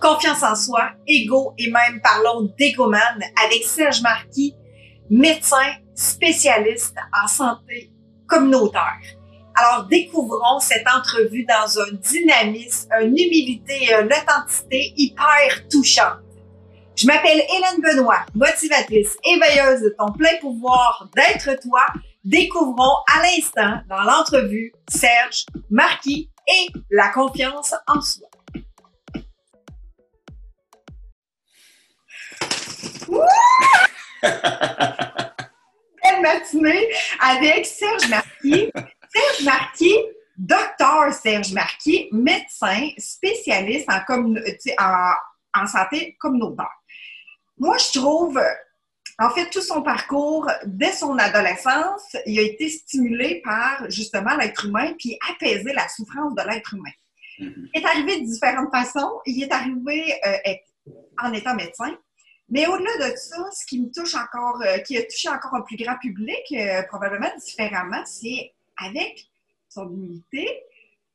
confiance en soi, ego et même parlons d'égoman avec Serge Marquis, médecin spécialiste en santé communautaire. Alors découvrons cette entrevue dans un dynamisme, une humilité et une authenticité hyper touchante. Je m'appelle Hélène Benoît, motivatrice, éveilleuse de ton plein pouvoir d'être toi. Découvrons à l'instant dans l'entrevue Serge Marquis et la confiance en soi. Belle matinée avec Serge Marquis. Serge Marquis, docteur Serge Marquis, médecin spécialiste en, en, en santé communautaire. Moi, je trouve, en fait, tout son parcours, dès son adolescence, il a été stimulé par justement l'être humain, puis apaiser la souffrance de l'être humain. Mm-hmm. Il est arrivé de différentes façons. Il est arrivé euh, en étant médecin, mais au-delà de ça, ce qui me touche encore, euh, qui a touché encore un plus grand public, euh, probablement différemment, c'est avec son humilité,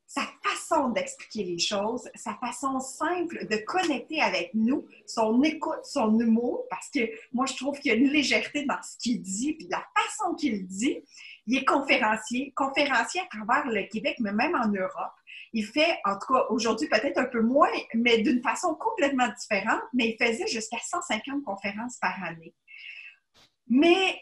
sa façon d'expliquer les choses, sa façon simple de connecter avec nous, son écoute, son humour, parce que moi, je trouve qu'il y a une légèreté dans ce qu'il dit, puis la façon qu'il dit. Il est conférencier, conférencier à travers le Québec, mais même en Europe. Il fait, en tout cas, aujourd'hui peut-être un peu moins, mais d'une façon complètement différente, mais il faisait jusqu'à 150 conférences par année. Mais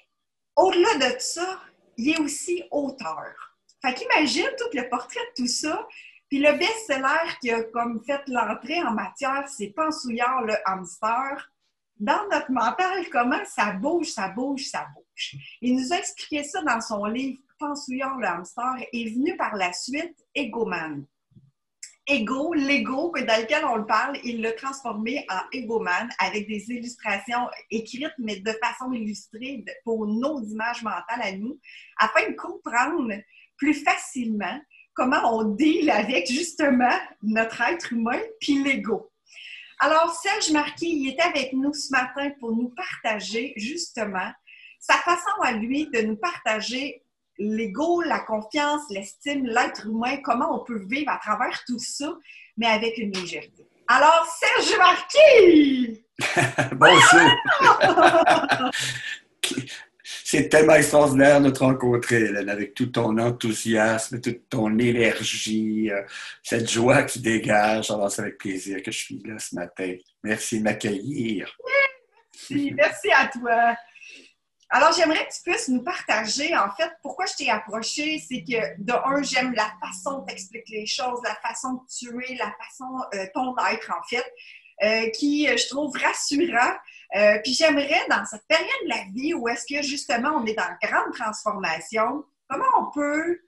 au-delà de ça, il est aussi auteur. Fait qu'imagine tout le portrait de tout ça, puis le best-seller qui a comme fait l'entrée en matière, c'est Pensouillard le hamster. Dans notre mental, comment ça bouge, ça bouge, ça bouge. Il nous a expliqué ça dans son livre Pensouillard le hamster est venu par la suite Egoman. Ego, l'ego dans lequel on le parle, il l'a transformé en Egoman avec des illustrations écrites, mais de façon illustrée pour nos images mentales à nous, afin de comprendre plus facilement comment on deal avec justement notre être humain puis l'ego. Alors, Serge Marquis, il est avec nous ce matin pour nous partager justement sa façon à lui de nous partager l'ego, la confiance, l'estime, l'être humain, comment on peut vivre à travers tout ça, mais avec une légèreté. Alors, Serge Marquis! Bonjour! C'est tellement extraordinaire de te rencontrer, Hélène, avec tout ton enthousiasme, toute ton énergie, euh, cette joie que tu dégages. Alors, c'est avec plaisir que je suis là ce matin. Merci de m'accueillir. Merci, merci à toi. Alors, j'aimerais que tu puisses nous partager, en fait, pourquoi je t'ai approché. C'est que, de un, j'aime la façon dont tu expliques les choses, la façon que tu es, la façon, euh, ton être, en fait, euh, qui, je trouve, rassurant. Euh, puis j'aimerais, dans cette période de la vie où est-ce que justement on est dans une grande transformation, comment on peut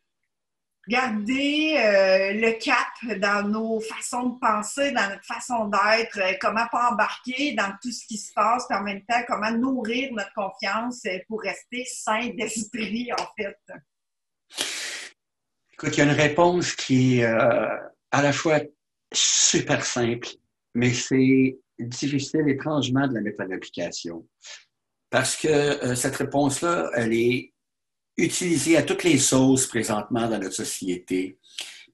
garder euh, le cap dans nos façons de penser, dans notre façon d'être, euh, comment pas embarquer dans tout ce qui se passe, puis en même temps, comment nourrir notre confiance pour rester sain d'esprit, en fait. Écoute, il y a une réponse qui est à la fois super simple, mais c'est difficile étrangement de la mettre en application. Parce que euh, cette réponse-là, elle est utilisée à toutes les sauces présentement dans notre société.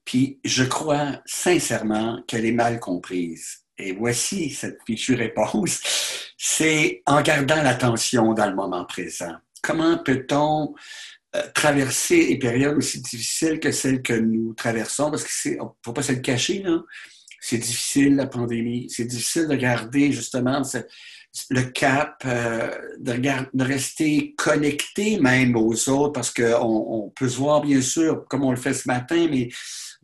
Puis je crois sincèrement qu'elle est mal comprise. Et voici cette fichue réponse. C'est en gardant l'attention dans le moment présent. Comment peut-on euh, traverser les périodes aussi difficiles que celles que nous traversons? Parce qu'il ne faut pas se le cacher, là c'est difficile la pandémie, c'est difficile de garder justement le cap, euh, de, de, rester connecté même aux autres parce qu'on on peut se voir bien sûr comme on le fait ce matin, mais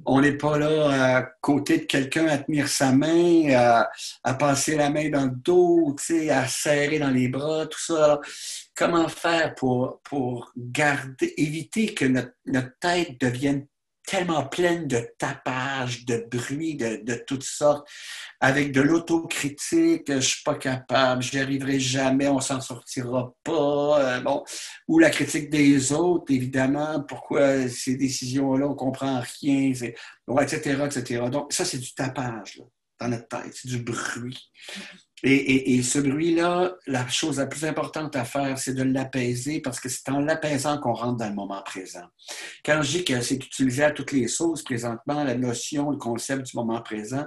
on n'est pas là à côté de quelqu'un à tenir sa main, à, à, passer la main dans le dos, à serrer dans les bras, tout ça. comment faire pour, pour garder, éviter que notre, notre tête devienne tellement pleine de tapage, de bruit, de, de toutes sortes, avec de l'autocritique, je suis pas capable, j'y arriverai jamais, on s'en sortira pas, euh, bon, ou la critique des autres, évidemment, pourquoi ces décisions-là, on comprend rien, bon, etc., etc. Donc, ça, c'est du tapage, là, dans notre tête, c'est du bruit. Et, ce bruit-là, la chose la plus importante à faire, c'est de l'apaiser parce que c'est en l'apaisant qu'on rentre dans le moment présent. Quand je dis que c'est utilisé à toutes les sauces présentement, la notion, le concept du moment présent,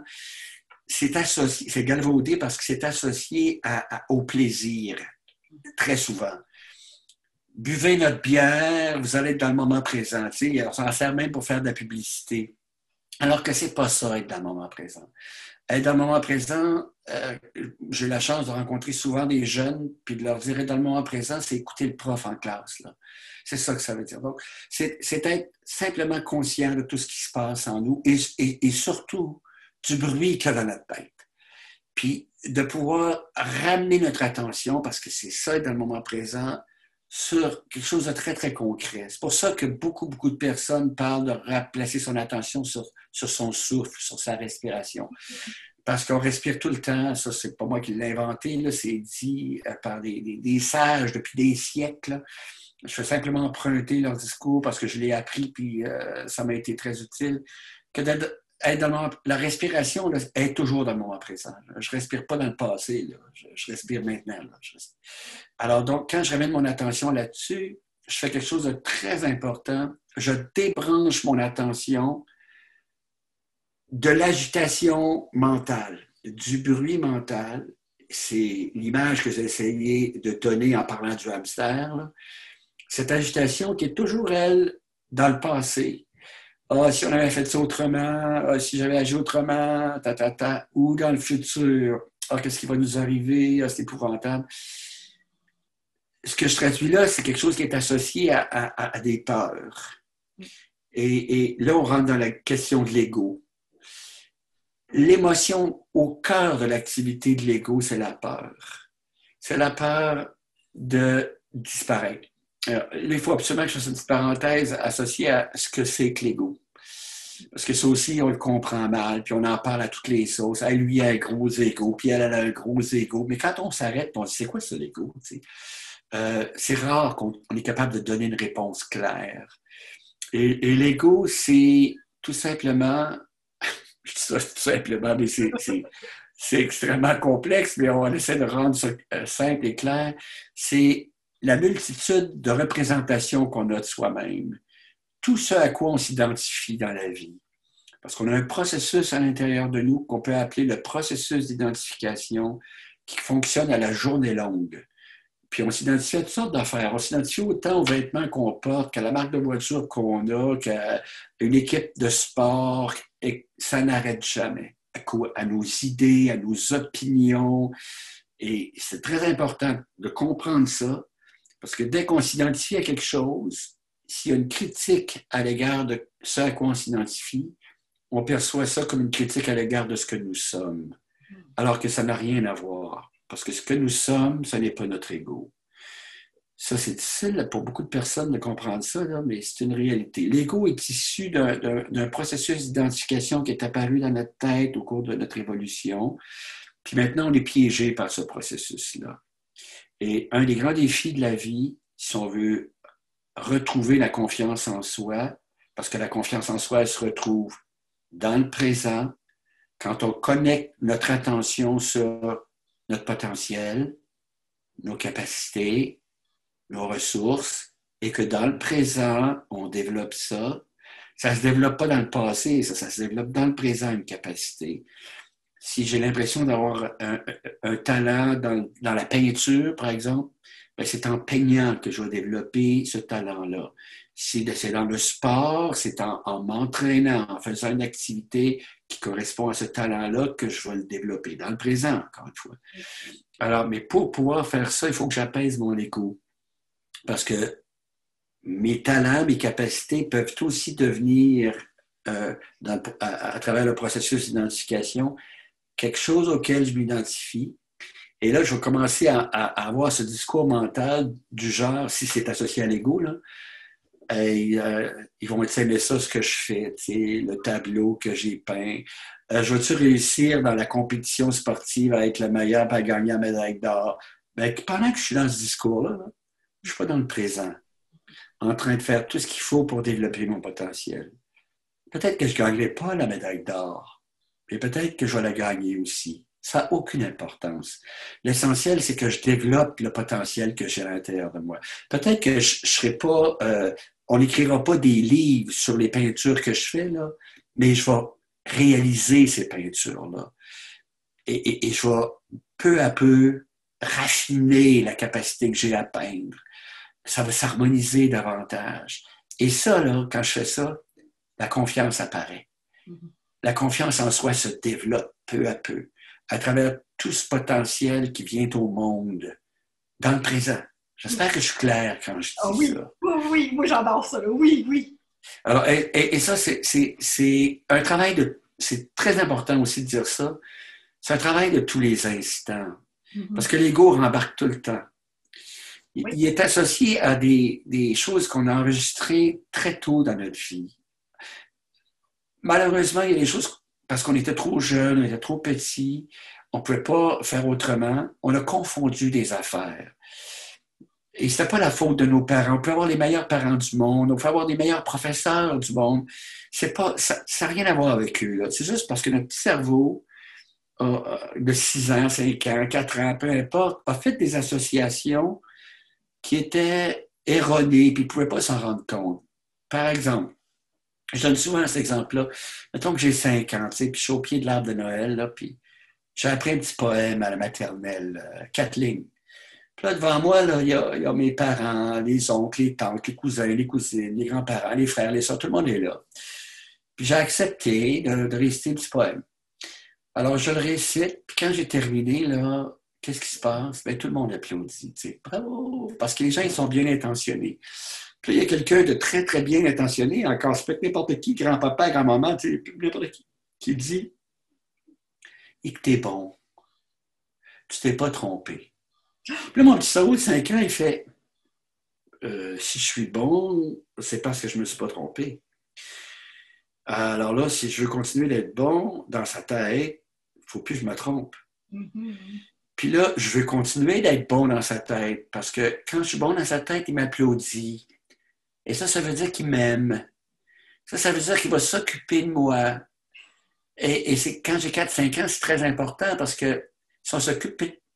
c'est associé, c'est galvaudé parce que c'est associé au plaisir, très souvent. Buvez notre bière, vous allez être dans le moment présent. on s'en sert même pour faire de la publicité. Alors que c'est pas ça, être dans le moment présent. Être dans le moment présent, euh, j'ai la chance de rencontrer souvent des jeunes, puis de leur dire dans le moment présent, c'est écouter le prof en classe. C'est ça que ça veut dire. Donc, c'est être simplement conscient de tout ce qui se passe en nous et, surtout du bruit qu'il y a dans notre tête. Puis de pouvoir ramener notre attention, parce que c'est ça, dans le moment présent, sur quelque chose de très, très concret. C'est pour ça que beaucoup, beaucoup de personnes parlent de replacer son attention sur son souffle, sur sa respiration. Parce qu'on respire tout le temps, ça, c'est pas moi qui l'ai inventé, c'est dit euh, par des, sages depuis des siècles. Je fais simplement emprunter leur discours parce que je l'ai appris, puis euh, ça m'a été très utile. Que la respiration est toujours dans le moment présent. Je respire pas dans le passé, Je, respire maintenant. Alors, donc, quand je ramène mon attention là-dessus, je fais quelque chose de très important. Je débranche mon attention de l'agitation mentale, du bruit mental. C'est l'image que j'ai essayé de donner en parlant du hamster. Cette agitation qui est toujours, elle, dans le passé, ah, si on avait fait ça autrement, ah, si j'avais agi autrement, ta, ta, ta, ou dans le futur, ah, qu'est-ce qui va nous arriver, ah, c'est épouvantable. Ce que je traduis là, c'est quelque chose qui est associé à, des peurs. Et, là, on rentre dans la question de l'ego. L'émotion au cœur de l'activité de l'ego, c'est la peur. C'est la peur de disparaître. il faut absolument que je fasse une petite parenthèse associée à ce que c'est que l'ego. Parce que ça aussi, on le comprend mal, puis on en parle à toutes les sauces. Elle, lui, a un gros ego, puis elle, a un gros ego. Mais quand on s'arrête, on dit, c'est quoi ça, l'ego? Euh, c'est rare qu'on est capable de donner une réponse claire. Et, l'ego, c'est tout simplement, tout simplement, mais c'est extrêmement complexe, mais on essaie de rendre ça euh, simple et clair. C'est la multitude de représentations qu'on a de soi-même tout ce à quoi on s'identifie dans la vie. Parce qu'on a un processus à l'intérieur de nous qu'on peut appeler le processus d'identification qui fonctionne à la journée longue. Puis on s'identifie à toutes sortes d'affaires. On s'identifie autant aux vêtements qu'on porte, qu'à la marque de voiture qu'on a, qu'à une équipe de sport, et ça n'arrête jamais. À, nos idées, à nos opinions. Et c'est très important de comprendre ça, parce que dès qu'on s'identifie à quelque chose, s'il y a une critique à l'égard de ce à quoi on s'identifie, on perçoit ça comme une critique à l'égard de ce que nous sommes, alors que ça n'a rien à voir. Parce que ce que nous sommes, ce n'est pas notre ego. Ça, c'est difficile pour beaucoup de personnes de comprendre ça, mais c'est une réalité. L'ego est issu d'un processus d'identification qui est apparu dans notre tête au cours de notre évolution. Puis maintenant, on est piégé par ce processus-là. Et un des grands défis de la vie, si on veut retrouver la confiance en soi, parce que la confiance en soi, elle se retrouve dans le présent, quand on connecte notre attention sur notre potentiel, nos capacités, nos ressources, et que dans le présent, on développe ça. Ça ne se développe pas dans le passé, ça, ça se développe dans le présent, une capacité. Si j'ai l'impression d'avoir un, talent dans, dans la peinture, par exemple, ben, c'est en peignant que je vais développer ce talent-là. C'est dans le sport, c'est en, m'entraînant, en faisant une activité qui correspond à ce talent-là que je vais le développer. Dans le présent, encore une fois. Alors, mais pour pouvoir faire ça, il faut que j'apaise mon écho. Parce que mes talents, mes capacités peuvent aussi devenir, euh, à, travers le processus d'identification, quelque chose auquel je m'identifie, et là, je vais commencer à, avoir ce discours mental du genre, si c'est associé à l'ego, euh, ils vont ça, ce que je fais, le tableau que j'ai peint. Euh, je vais-tu réussir dans la compétition sportive à être le meilleur pour gagner la médaille d'or? Ben, pendant que je suis dans ce discours-là, je suis pas dans le présent, en train de faire tout ce qu'il faut pour développer mon potentiel. Peut-être que je ne gagnerai pas la médaille d'or, mais peut-être que je vais la gagner aussi. Ça n'a aucune importance. L'essentiel, c'est que je développe le potentiel que j'ai à l'intérieur de moi. Peut-être que je, ne serai pas, euh, on n'écrira pas des livres sur les peintures que je fais, là, mais je vais réaliser ces peintures-là. et, je vais peu à peu raffiner la capacité que j'ai à peindre. Ça va s'harmoniser davantage. Et ça, là, quand je fais ça, la confiance apparaît. Mm-hmm. La confiance en soi se développe peu à peu à travers tout ce potentiel qui vient au monde dans le présent. J'espère que je suis clair quand je dis ah oui. ça. Oui, oui, moi j'adore ça. Oui, oui. Alors, et, ça, c'est un travail de. C'est très important aussi de dire ça. C'est un travail de tous les instants. Mm-hmm. Parce que l'ego rembarque tout le temps. Il, est associé à des, des choses qu'on a enregistrées très tôt dans notre vie. Malheureusement, il y a des choses parce qu'on était trop jeune, on était trop petit, on ne pouvait pas faire autrement. On a confondu des affaires. Et ce pas la faute de nos parents. On peut avoir les meilleurs parents du monde, on peut avoir les meilleurs professeurs du monde. C'est pas, ça n'a rien à voir avec eux. C'est juste parce que notre petit cerveau, de 6 ans, 5 ans, 4 ans, peu importe, a fait des associations qui étaient erronées, puis ne pouvaient pas s'en rendre compte. Par exemple, je donne souvent cet exemple-là. Mettons que j'ai 5 ans, tu sais, puis je suis au pied de l'arbre de Noël, là, puis j'ai appris un petit poème à la maternelle, euh, quatre lignes. Puis là, devant moi, il y, a, mes parents, les oncles, les tantes, les cousins, les cousines, les grands-parents, les frères, les soeurs, tout le monde est là. Puis j'ai accepté de, réciter le petit poème. Alors, je le récite, puis quand j'ai terminé, là, qu'est-ce qui se passe? Bien, tout le monde applaudit, bravo! Parce que les gens, ils sont bien intentionnés. Puis il y a quelqu'un de très, très bien intentionné, encore, c'est peut-être n'importe qui, grand-papa, grand-maman, n'importe qui, qui dit et que t'es bon. Tu t'es pas trompé. Puis là, mon petit de 5 ans, il fait euh, si je suis bon, c'est parce que je me suis pas trompé. Alors là, si je veux continuer d'être bon dans sa tête, il faut plus que je me trompe. Mm-hmm. Puis là, je veux continuer d'être bon dans sa tête parce que quand je suis bon dans sa tête, il m'applaudit. Et ça, ça veut dire qu'il m'aime. Ça, ça veut dire qu'il va s'occuper de moi. Et, c'est quand j'ai 4-5 ans, c'est très important parce que si, on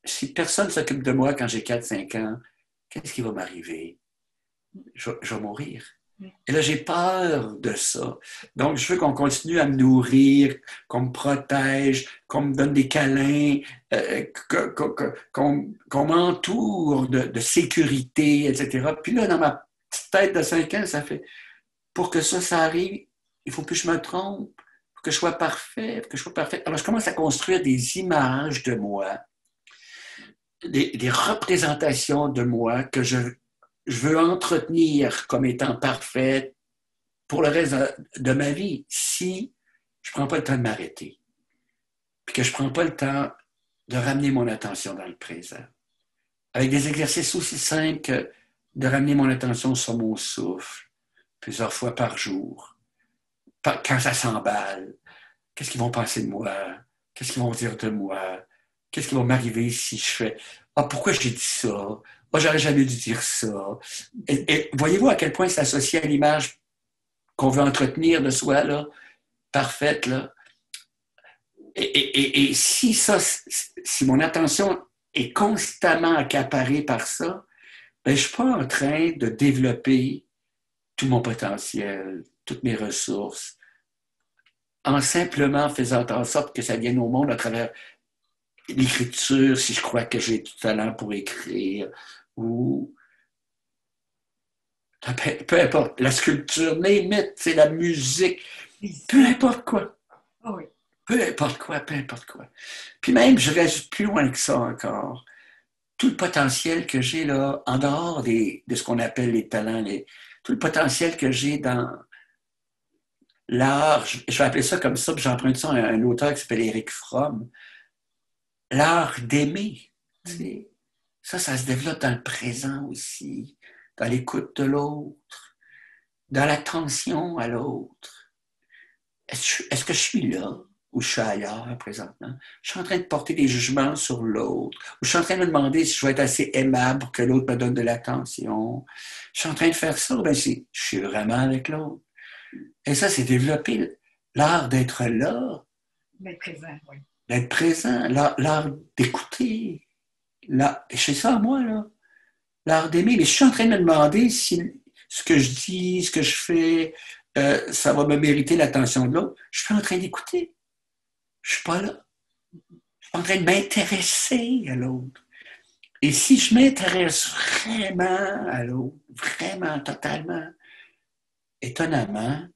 si personne ne s'occupe de moi quand j'ai 4-5 ans, qu'est-ce qui va m'arriver? Je, vais mourir. Et là, j'ai peur de ça. Donc, je veux qu'on continue à me nourrir, qu'on me protège, qu'on me donne des câlins, euh, qu'on m'entoure de, sécurité, etc. Puis là, dans ma tête de 5 ans, ça fait pour que ça, ça arrive, il faut que je me trompe, pour que je sois parfait, que je sois parfait. Alors, je commence à construire des images de moi, des, représentations de moi que je, je, veux entretenir comme étant parfaite pour le reste de, ma vie si je ne prends pas le temps de m'arrêter, puis que je ne prends pas le temps de ramener mon attention dans le présent. Avec des exercices aussi simples que de ramener mon attention sur mon souffle plusieurs fois par jour. Quand ça s'emballe, qu'est-ce qu'ils vont penser de moi? Qu'est-ce qu'ils vont dire de moi? Qu'est-ce qui va m'arriver si je fais? Ah, pourquoi j'ai dit ça? J'aurais jamais dû dire ça. Voyez-vous à quel point c'est associé à l'image qu'on veut entretenir de soi, là, parfaite, là. Et, et, si ça, si mon attention est constamment accaparée par ça, ben, je ne suis pas en train de développer tout mon potentiel, toutes mes ressources, en simplement faisant en sorte que ça vienne au monde à travers l'écriture, si je crois que j'ai du talent pour écrire, ou peu, importe, la sculpture, c'est la musique, peu importe quoi. Ah peu importe quoi, peu importe quoi. Puis même, je reste plus loin que ça encore. Tout le potentiel que j'ai là, en dehors de ce qu'on appelle les talents, tout le potentiel que j'ai dans l'art, je, vais appeler ça comme ça, puis j'emprunte ça à un, auteur qui s'appelle Eric Fromm, l'art d'aimer. Ça, ça se développe dans le présent aussi, dans l'écoute de l'autre, dans l'attention à l'autre. Est-ce que je suis là? ou je suis ailleurs présentement? Je suis en train de porter des jugements sur l'autre, ou je suis en train de me demander si je vais être assez aimable pour que l'autre me donne de l'attention. Je suis en train de faire ça, ben je suis vraiment avec l'autre. Et ça, c'est développer l'art d'être là. D'être présent, oui. D'être présent, l'art d'écouter. C'est ça, moi, là. L'art d'aimer. Mais je suis en train de me demander si ce que je dis, ce que je fais, euh, ça va me mériter l'attention de l'autre. Je suis en train d'écouter. Je suis pas là. Je suis en train de m'intéresser à l'autre. Et si je m'intéresse vraiment à l'autre, vraiment, totalement, étonnamment,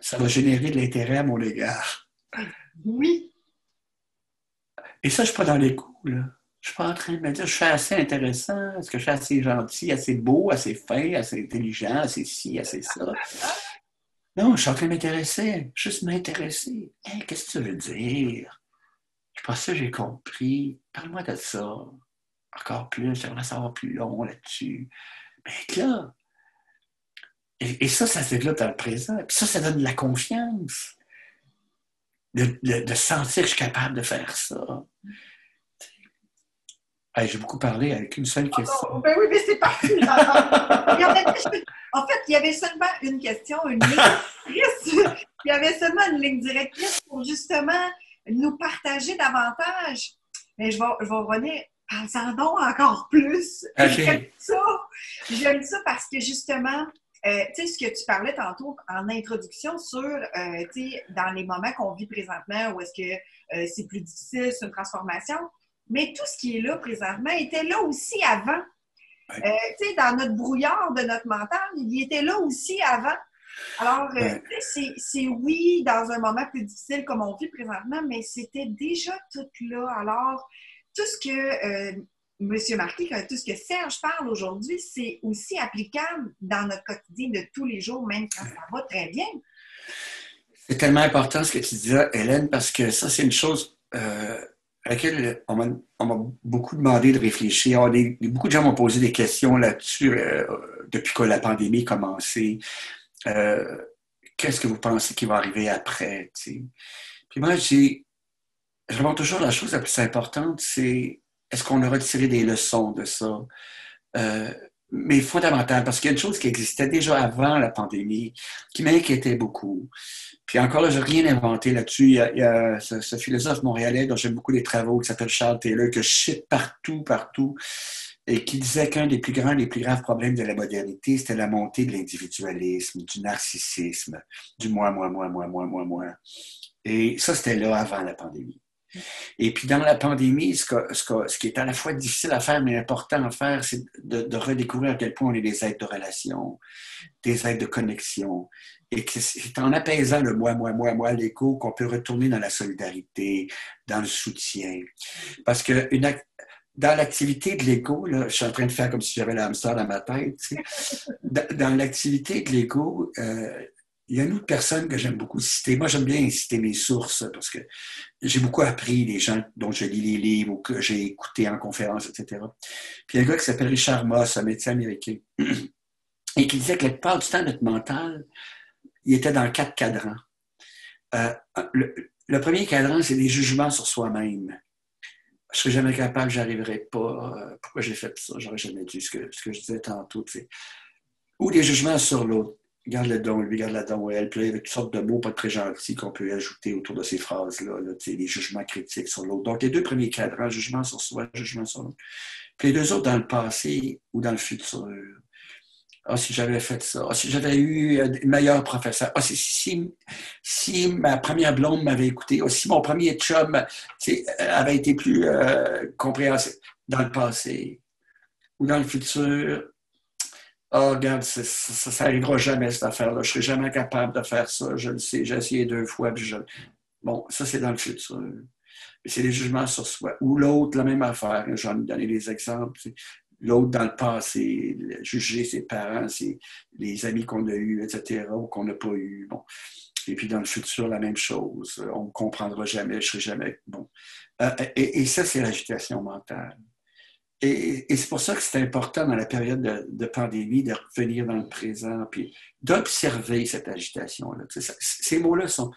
ça va générer de l'intérêt à mon égard. Oui. Et ça, je ne suis pas dans les coups, là. Je suis pas en train de me dire, je suis assez intéressant, est-ce que je suis assez gentil, assez beau, assez fin, assez intelligent, assez ci, assez ça. Non, je suis en train de m'intéresser, juste m'intéresser. qu'est-ce que tu veux dire? Je pense que j'ai compris. Parle-moi de ça. Encore plus, j'aimerais savoir plus long là-dessus. Mais là, et, ça, ça se développe dans le présent. Puis ça, ça donne de la confiance. De, de sentir que je suis capable de faire ça j'ai beaucoup parlé avec une seule question. ben oui, mais c'est parti. en fait, il y avait seulement une question, une ligne directrice. il y avait seulement une ligne directrice pour justement nous partager davantage. Mais je vais, je vais revenir. Parle-en donc encore plus. J'aime ça. J'aime ça parce que justement, euh, tu sais, ce que tu parlais tantôt en introduction sur, euh, tu sais, dans les moments qu'on vit présentement où est-ce que euh, c'est plus difficile, c'est une transformation, mais tout ce qui est là présentement était là aussi avant. Euh, tu sais, dans notre brouillard de notre mental, il était là aussi avant. Alors, euh, c'est oui, dans un moment plus difficile comme on vit présentement, mais c'était déjà tout là. Alors, tout ce que euh, M. Marquis, tout ce que Serge parle aujourd'hui, c'est aussi applicable dans notre quotidien de tous les jours, même quand ça va très bien. C'est tellement important ce que tu dis, Hélène, parce que ça, c'est une chose à laquelle on m'a beaucoup demandé de réfléchir. beaucoup de gens m'ont posé des questions là-dessus euh, depuis que la pandémie a commencé. Euh, qu'est-ce que vous pensez qui va arriver après? Puis moi, je remonte toujours la chose la plus importante, c'est est-ce qu'on a retiré des leçons de ça? Euh, mais fondamental, parce qu'il y a une chose qui existait déjà avant la pandémie, qui m'inquiétait beaucoup. Puis encore là, je n'ai rien inventé là-dessus. Il y a, ce, philosophe montréalais dont j'aime beaucoup les travaux, qui s'appelle Charles Taylor, que je cite partout, partout, et qui disait qu'un des plus grands, des plus graves problèmes de la modernité, c'était la montée de l'individualisme, du narcissisme, du moi, moi, moi, moi, moi, moi, moi. Et ça, c'était là avant la pandémie. Et puis dans la pandémie, ce, qui est à la fois difficile à faire, mais important à faire, c'est de, redécouvrir à quel point on est des êtres de relation, des êtres de connexion, et que c'est en apaisant le moi, moi, moi, moi, l'écho qu'on peut retourner dans la solidarité, dans le soutien. Parce que dans l'activité de l'ego, je suis en train de faire comme si j'avais l'hamster dans ma tête, dans, l'activité de l'ego, euh, il y a une autre personne que j'aime beaucoup citer. Moi, j'aime bien citer mes sources parce que j'ai beaucoup appris des gens dont je lis les livres ou que j'ai écouté en conférence, etc. Puis il y a un gars qui s'appelle Richard Moss, un médecin américain, et qui disait que la plupart du temps, notre mental, il était dans quatre cadrans. Euh, le, premier cadran, c'est des jugements sur soi-même. Je ne serais jamais capable, je n'arriverai pas. Euh, pourquoi j'ai fait ça? J'aurais jamais dû ce que, ce que je disais tantôt. Ou des jugements sur l'autre. Garde le don, lui, garde la don, elle. Puis il y avait toutes sortes de mots pas très gentils qu'on peut ajouter autour de ces phrases-là, là, des jugements critiques sur l'autre. Donc, les deux premiers cadrans, jugement sur soi, jugement sur l'autre. Puis les deux autres dans le passé ou dans le futur. Ah, si j'avais fait ça. Ah, si j'avais eu un meilleur professeur. Ah, si, si, ma première blonde m'avait écouté. Ah, si mon premier chum avait été plus euh, compréhensif dans le passé ou dans le futur. Ah, regarde, ça, n'arrivera jamais, cette affaire-là. Je ne serai jamais capable de faire ça. Je le sais. J'ai essayé deux fois. Bon, ça, c'est dans le futur. C'est des jugements sur soi. Ou l'autre, la même affaire. J'en ai donné des exemples. L'autre, dans le passé, juger ses parents, les amis qu'on a eus, etc., ou qu'on n'a pas eus. Bon. Et puis dans le futur, la même chose. On ne comprendra jamais, je ne serai jamais. Bon. Euh, et, ça, c'est l'agitation mentale. Et, c'est pour ça que c'est important dans la période de, pandémie de revenir dans le présent, puis d'observer cette agitation-là. Ces mots-là sont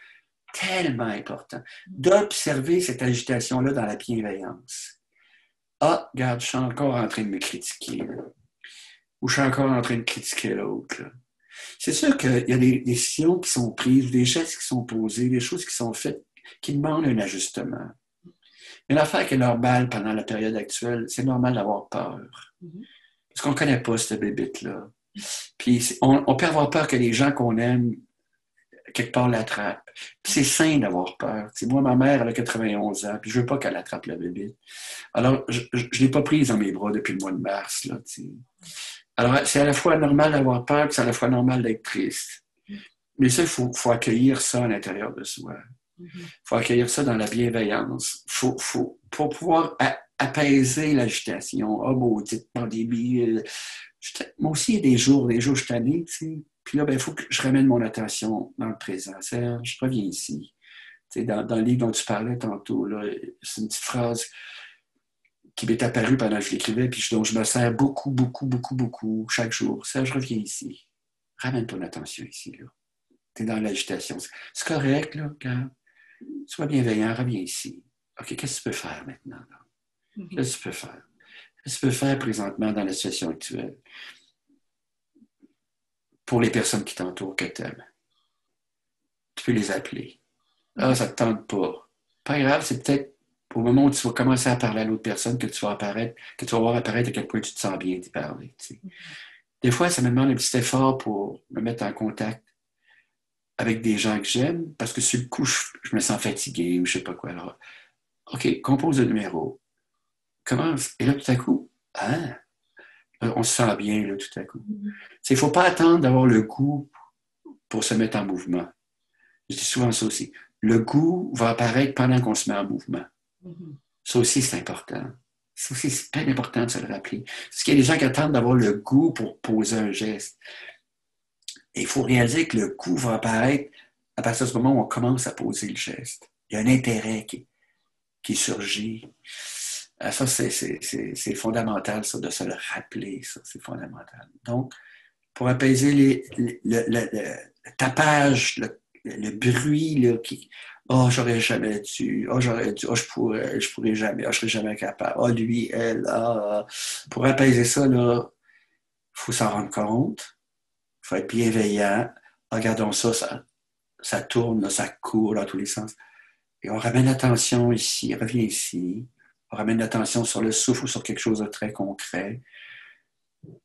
tellement importants. D'observer cette agitation-là dans la bienveillance. Ah, regarde, je suis encore en train de me critiquer. Ou je suis encore en train de critiquer l'autre. C'est sûr qu'il y a des décisions qui sont prises, des gestes qui sont posés, des choses qui sont faites qui demandent un ajustement. Mais l'affaire qui est normale pendant la période actuelle, c'est normal d'avoir peur. Parce qu'on ne connaît pas cette bébite-là. Puis on, peut avoir peur que les gens qu'on aime quelque part l'attrape. C'est sain d'avoir peur. moi, ma mère, elle a 91 ans, puis je veux pas qu'elle attrape la bébé. Alors, je ne l'ai pas prise dans mes bras depuis le mois de mars. Là, Alors, c'est à la fois normal d'avoir peur, puis c'est à la fois normal d'être triste. Mais ça, il faut, faut, accueillir ça à l'intérieur de soi. Il faut accueillir ça dans la bienveillance. Faut, faut, pour pouvoir apaiser l'agitation. Ah, oh, maudite pandémie. Moi aussi, il y a des jours, des jours, je suis tu sais. Puis là, il ben, faut que je ramène mon attention dans le présent. Serge, reviens ici. Tu dans, dans, le livre dont tu parlais tantôt, c'est une petite phrase qui m'est apparue pendant que je l'écrivais, puis dont je me sers beaucoup, beaucoup, beaucoup, beaucoup chaque jour. Serge, reviens ici. Ramène ton attention ici. Tu es dans l'agitation. C'est correct, là, quand. Sois bienveillant, reviens ici. OK, qu'est-ce que tu peux faire maintenant? Qu'est-ce que tu peux faire? Qu'est-ce que tu peux faire présentement dans la situation actuelle? pour les personnes qui t'entourent, que tu aimes. Tu peux les appeler. Ah, ça ne te tente pas. Pas grave, c'est peut-être au moment où tu vas commencer à parler à l'autre personne que tu vas apparaître, que tu vas voir apparaître à quel point tu te sens bien d'y parler. Des fois, ça me demande un petit effort pour me mettre en contact avec des gens que j'aime, parce que sur le coup, je, me sens fatigué ou je ne sais pas quoi. Alors, OK, compose le numéro. Commence. Et là, tout à coup, euh, on se sent bien là, tout à coup. Il ne faut pas attendre d'avoir le goût pour se mettre en mouvement. Je dis souvent ça aussi. Le goût va apparaître pendant qu'on se met en mouvement. Ça aussi, c'est important. Ça aussi, c'est pas important de se le rappeler. Parce qu'il y a des gens qui attendent d'avoir le goût pour poser un geste. Et il faut réaliser que le goût va apparaître à partir du moment où on commence à poser le geste. Il y a un intérêt qui, qui surgit. Ah, ça, c'est fondamental, ça, de se le rappeler, ça, c'est fondamental. Donc, pour apaiser les, le, tapage, le, bruit là, qui Oh, j'aurais jamais dû, oh, j'aurais dû, oh, je pourrais, je pourrais jamais, oh, je serais jamais capable, oh, lui, elle, ah. Pour apaiser ça, il faut s'en rendre compte, il faut être bienveillant. Regardons ça, ça, ça tourne, ça court dans tous les sens. Et on ramène l'attention ici, revient ici on ramène l'attention sur le souffle ou sur quelque chose de très concret.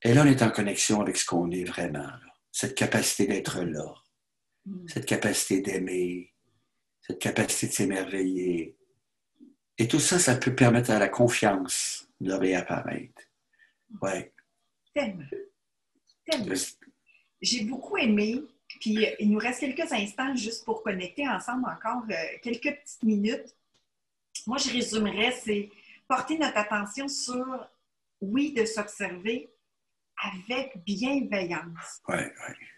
Et là, on est en connexion avec ce qu'on est vraiment. Cette capacité d'être là, mm. cette capacité d'aimer, cette capacité de s'émerveiller. Et tout ça, ça peut permettre à la confiance de réapparaître. Ouais. Tellement. Tellement. J'ai beaucoup aimé. Puis il nous reste quelques instants juste pour connecter ensemble encore euh, quelques petites minutes moi, je résumerais, c'est porter notre attention sur, oui, de s'observer avec bienveillance.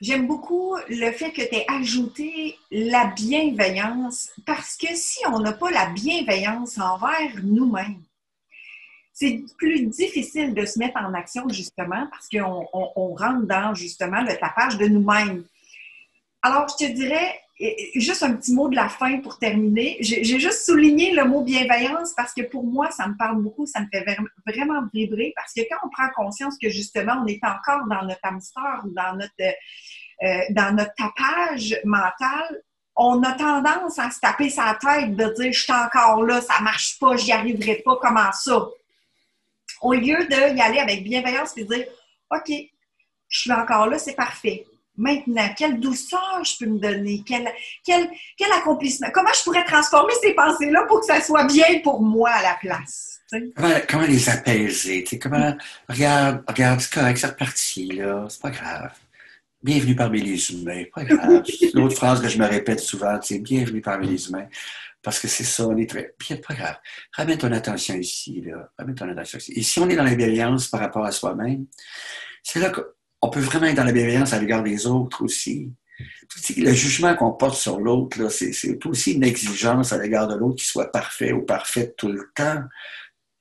J'aime beaucoup le fait que tu aies ajouté la bienveillance parce que si on n'a pas la bienveillance envers nous-mêmes, c'est plus difficile de se mettre en action justement parce qu'on rentre dans justement le tapage de nous-mêmes. Alors, je te dirais, juste un petit mot de la fin pour terminer. J'ai juste souligné le mot bienveillance parce que pour moi, ça me parle beaucoup, ça me fait vraiment vibrer parce que quand on prend conscience que justement, on est encore dans notre hamster ou dans notre, euh, dans notre tapage mental, on a tendance à se taper sa tête de dire je suis encore là, ça marche pas, j'y arriverai pas, comment ça? Au lieu d'y aller avec bienveillance et de dire OK, je suis encore là, c'est parfait maintenant? Quelle douceur je peux me donner? Quel, quel, quel accomplissement? Comment je pourrais transformer ces pensées-là pour que ça soit bien pour moi à la place? Comment, les apaiser? Comment, regarde, regarde, c'est correct, c'est reparti, là, c'est pas grave. Bienvenue parmi les humains, pas grave. L'autre phrase que je me répète souvent, c'est bienvenue parmi les humains. Parce que c'est ça, on est très. Bien, pas grave. Ramène ton attention ici, là. Ramène ton attention ici. Et si on est dans la bienveillance par rapport à soi-même, c'est là que on peut vraiment être dans la bienveillance à l'égard des autres aussi. Le jugement qu'on porte sur l'autre, c'est aussi une exigence à l'égard de l'autre qui soit parfait ou parfaite tout le temps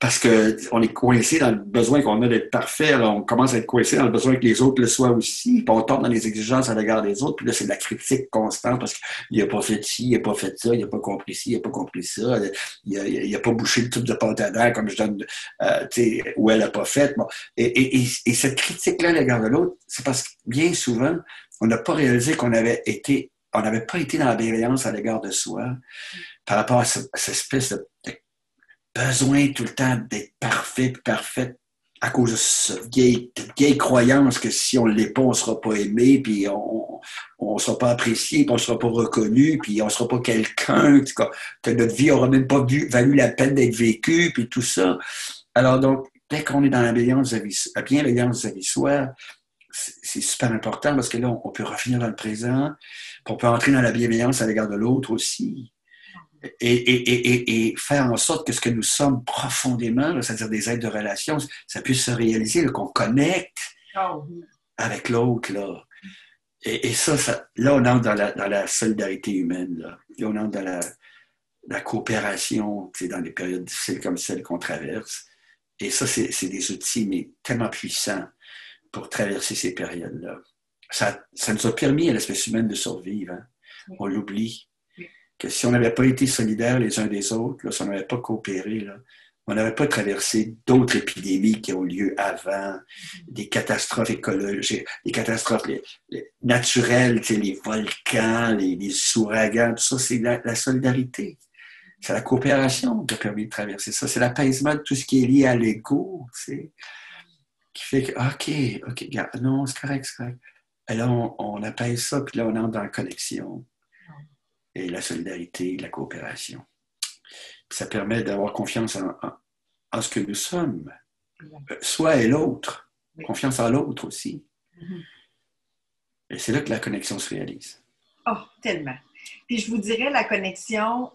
parce qu'on est coincé dans le besoin qu'on a d'être parfait, alors on commence à être coincé dans le besoin que les autres le soient aussi, puis on tombe dans les exigences à l'égard des autres, puis là, c'est de la critique constante parce qu'il n'a pas fait ci, il n'a pas fait ça, il n'a pas compris ci, il n'a pas compris ça, il n'a pas bouché le tube de pâte à comme je donne, euh, tu sais, ou elle n'a pas fait. Et, cette critique-là à l'égard de l'autre, c'est parce que bien souvent, on n'a pas réalisé qu'on avait été, on n'avait pas été dans la bienveillance à l'égard de soi par rapport à, cette espèce de besoin tout le temps d'être parfait, parfaite à cause de cette vieille, vieille croyance que si on ne l'est pas, on ne sera pas aimé, puis on ne sera pas apprécié, puis on ne sera pas reconnu, puis on ne sera pas quelqu'un, que notre vie n'aura même pas valu la peine d'être vécue, puis tout ça. Alors donc, dès qu'on est dans la bienveillance vis-à-vis soi, c'est super important parce que là, on peut revenir dans le présent, puis on peut entrer dans la bienveillance à l'égard de l'autre aussi et, faire en sorte que ce que nous sommes profondément, c'est-à-dire des êtres de relation, ça puisse se réaliser, qu'on connecte ah avec l'autre. Là. Et, ça, là, on entre dans la, solidarité humaine. Là. on entre dans la, coopération dans des périodes difficiles comme celles qu'on traverse. Et ça, c'est des outils mais tellement puissants pour traverser ces périodes-là. Ça, ça nous a permis à l'espèce humaine de survivre. Hein. On l'oublie si on n'avait pas été solidaires les uns des autres, si on n'avait pas coopéré, on n'aurait pas traversé d'autres épidémies qui ont lieu avant, des catastrophes écologiques, des catastrophes naturelles, les volcans, les, ouragans, tout ça, c'est la, solidarité. C'est la coopération qui a permis de traverser ça. C'est l'apaisement de tout ce qui est lié à l'ego, qui fait que, OK, OK, non, c'est correct, c'est correct. Et là, on, on apaise ça, puis là, on entre dans la connexion et la solidarité, la coopération. ça permet d'avoir confiance en, ce que nous sommes, soi et l'autre, confiance en l'autre aussi. Mm-hmm. Et c'est là que la connexion se réalise. Oh, tellement. Puis je vous dirais, la connexion,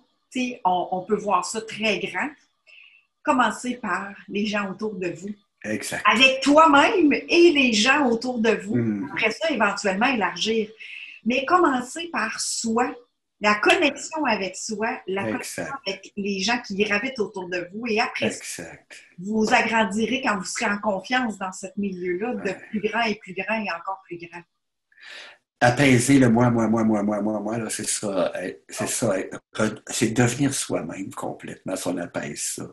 on, on peut voir ça très grand. Commencez par les gens autour de vous. Exact. Avec toi-même et les gens autour de vous. Mm. Après ça, éventuellement, élargir. Mais commencez par soi la connexion avec soi, la connexion avec les gens qui gravitent autour de vous. Et après, vous agrandirez quand vous serez en confiance dans ce milieu-là, de plus grand et plus grand et encore plus grand. Apaiser le moi, moi, moi, moi, moi, moi, moi, c'est ça. C'est ça. C'est devenir soi-même complètement, si on apaise ça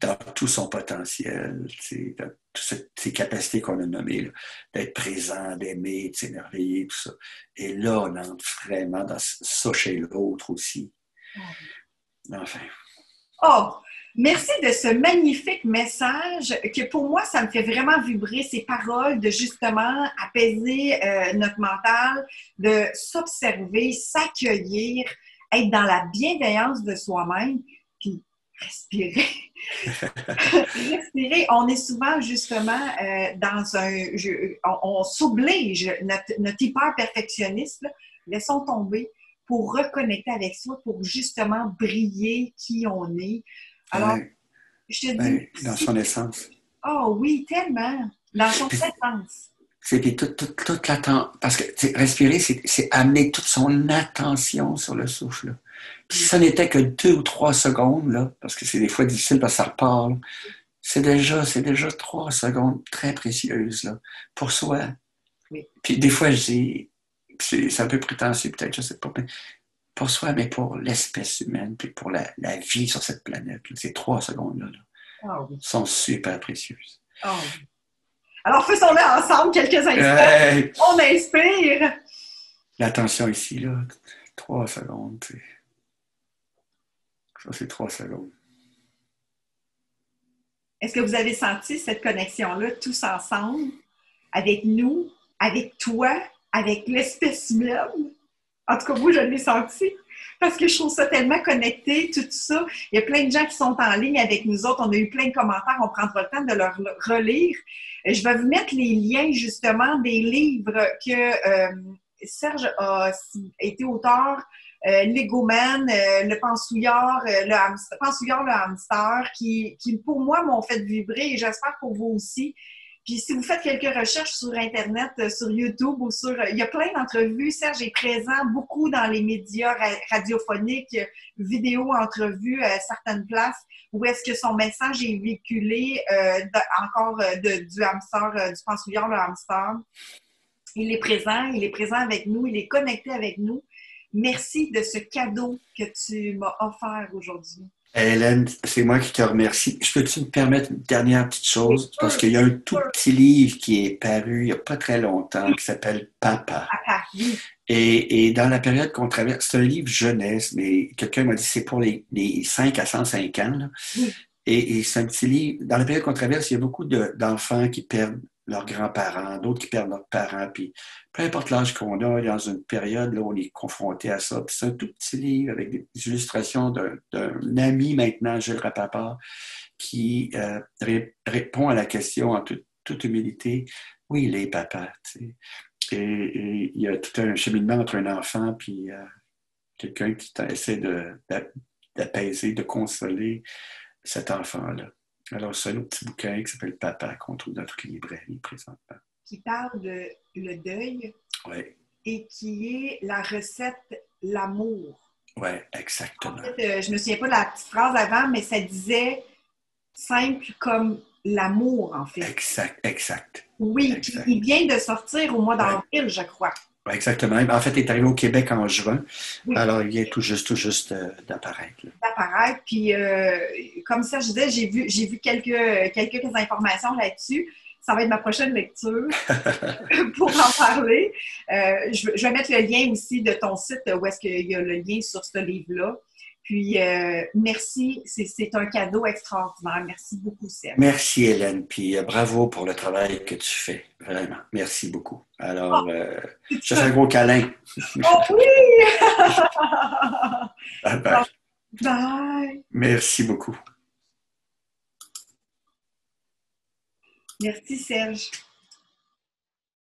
dans tout son potentiel, dans toutes ces capacités qu'on a nommées, d'être présent, d'aimer, de s'émerveiller, tout ça. Et là, on entre vraiment dans ça chez l'autre aussi. Enfin. Oh, merci de ce magnifique message que pour moi, ça me fait vraiment vibrer ces paroles de justement apaiser euh, notre mental, de s'observer, s'accueillir, être dans la bienveillance de soi-même, respirer. respirer. On est souvent justement euh, dans un. on, s'oblige, notre, hyper-perfectionniste, laissons tomber pour reconnecter avec soi, pour justement briller qui on est. Alors, je te dis. dans son essence. Oh oui, tellement. Dans son essence. C'est toute, toute, toute Parce que respirer, c'est amener toute son attention sur le souffle. Puis si ça n'était que deux ou trois secondes, là, parce que c'est des fois difficile parce que ça repart, c'est déjà, c'est déjà trois secondes très précieuses là, pour soi. Puis des fois, je dis, c'est un peu prétentieux peut-être, je ne sais pas, mais pour soi, mais pour l'espèce humaine, puis pour la, vie sur cette planète. Ces trois secondes-là ah sont super précieuses. Ah Alors faisons-le ensemble quelques instants. On inspire. L'attention ici, là, trois secondes. Ça, c'est trois secondes. Est-ce que vous avez senti cette connexion-là tous ensemble, avec nous, avec toi, avec l'espèce humaine? En tout cas, moi, je l'ai senti parce que je trouve ça tellement connecté, tout ça. Il y a plein de gens qui sont en ligne avec nous autres. On a eu plein de commentaires. On prendra le temps de leur relire. Je vais vous mettre les liens, justement, des livres que euh, Serge a été auteur euh, Lego Man, euh, le pensouillard, euh, le hamster, pensouillard, le hamster, qui, qui pour moi m'ont fait vibrer et j'espère pour vous aussi. Puis si vous faites quelques recherches sur Internet, euh, sur YouTube ou sur... Il y a plein d'entrevues. Serge est présent beaucoup dans les médias radiophoniques, vidéos, entrevues à certaines places où est-ce que son message est véhiculé encore de, du hamster, du pensouillard, le hamster. Il est présent, il est présent avec nous, il est connecté avec nous. Merci de ce cadeau que tu m'as offert aujourd'hui. Hélène, c'est moi qui te remercie. Je peux-tu me permettre une dernière petite chose? Parce qu'il y a un tout petit livre qui est paru il n'y a pas très longtemps qui s'appelle Papa. Papa, oui. Et, dans la période qu'on traverse, c'est un livre jeunesse, mais quelqu'un m'a dit c'est pour les, les, 5 à 105 ans. Et, c'est un petit livre. Dans la période qu'on traverse, il y a beaucoup d'enfants qui perdent leurs grands-parents, d'autres qui perdent leurs parents. Puis peu importe l'âge qu'on a, dans une période là, on est confronté à ça. c'est un tout petit livre avec des illustrations d'un ami maintenant, Gilles Rapaport, qui euh, répond à la question en toute humilité. Oui, il est papa. Et, il y a tout un cheminement entre un enfant puis euh, quelqu'un qui essaie d'apaiser, de, consoler cet enfant-là. Alors, c'est un autre petit bouquin qui s'appelle Papa qu'on trouve dans toutes les librairies présentement. Qui parle de le deuil. Oui. Et qui est la recette l'amour. Oui, exactement. En fait, euh, je me souviens pas de la petite phrase avant, mais ça disait simple comme l'amour, en fait. Exact, exact. Oui, il vient de sortir au mois d'avril, je crois. Exactement. En fait, il est arrivé au Québec en juin. Alors, il vient tout juste, tout juste euh, d'apparaître. D'apparaître. Puis, euh, comme ça, je disais, j'ai vu, j'ai vu quelques, quelques informations là-dessus. Ça va être ma prochaine lecture pour en parler. Euh, je, je, vais mettre le lien aussi de ton site où est-ce qu'il y a le lien sur ce livre-là. Puis, euh, merci, c'est un cadeau extraordinaire. Merci beaucoup, Serge. Merci, Hélène. Puis, euh, bravo pour le travail que tu fais. Vraiment. Merci beaucoup. Alors, oh, euh, je fais un gros câlin. Oh oui! bye, bye. Bye. Merci beaucoup. Merci, Serge.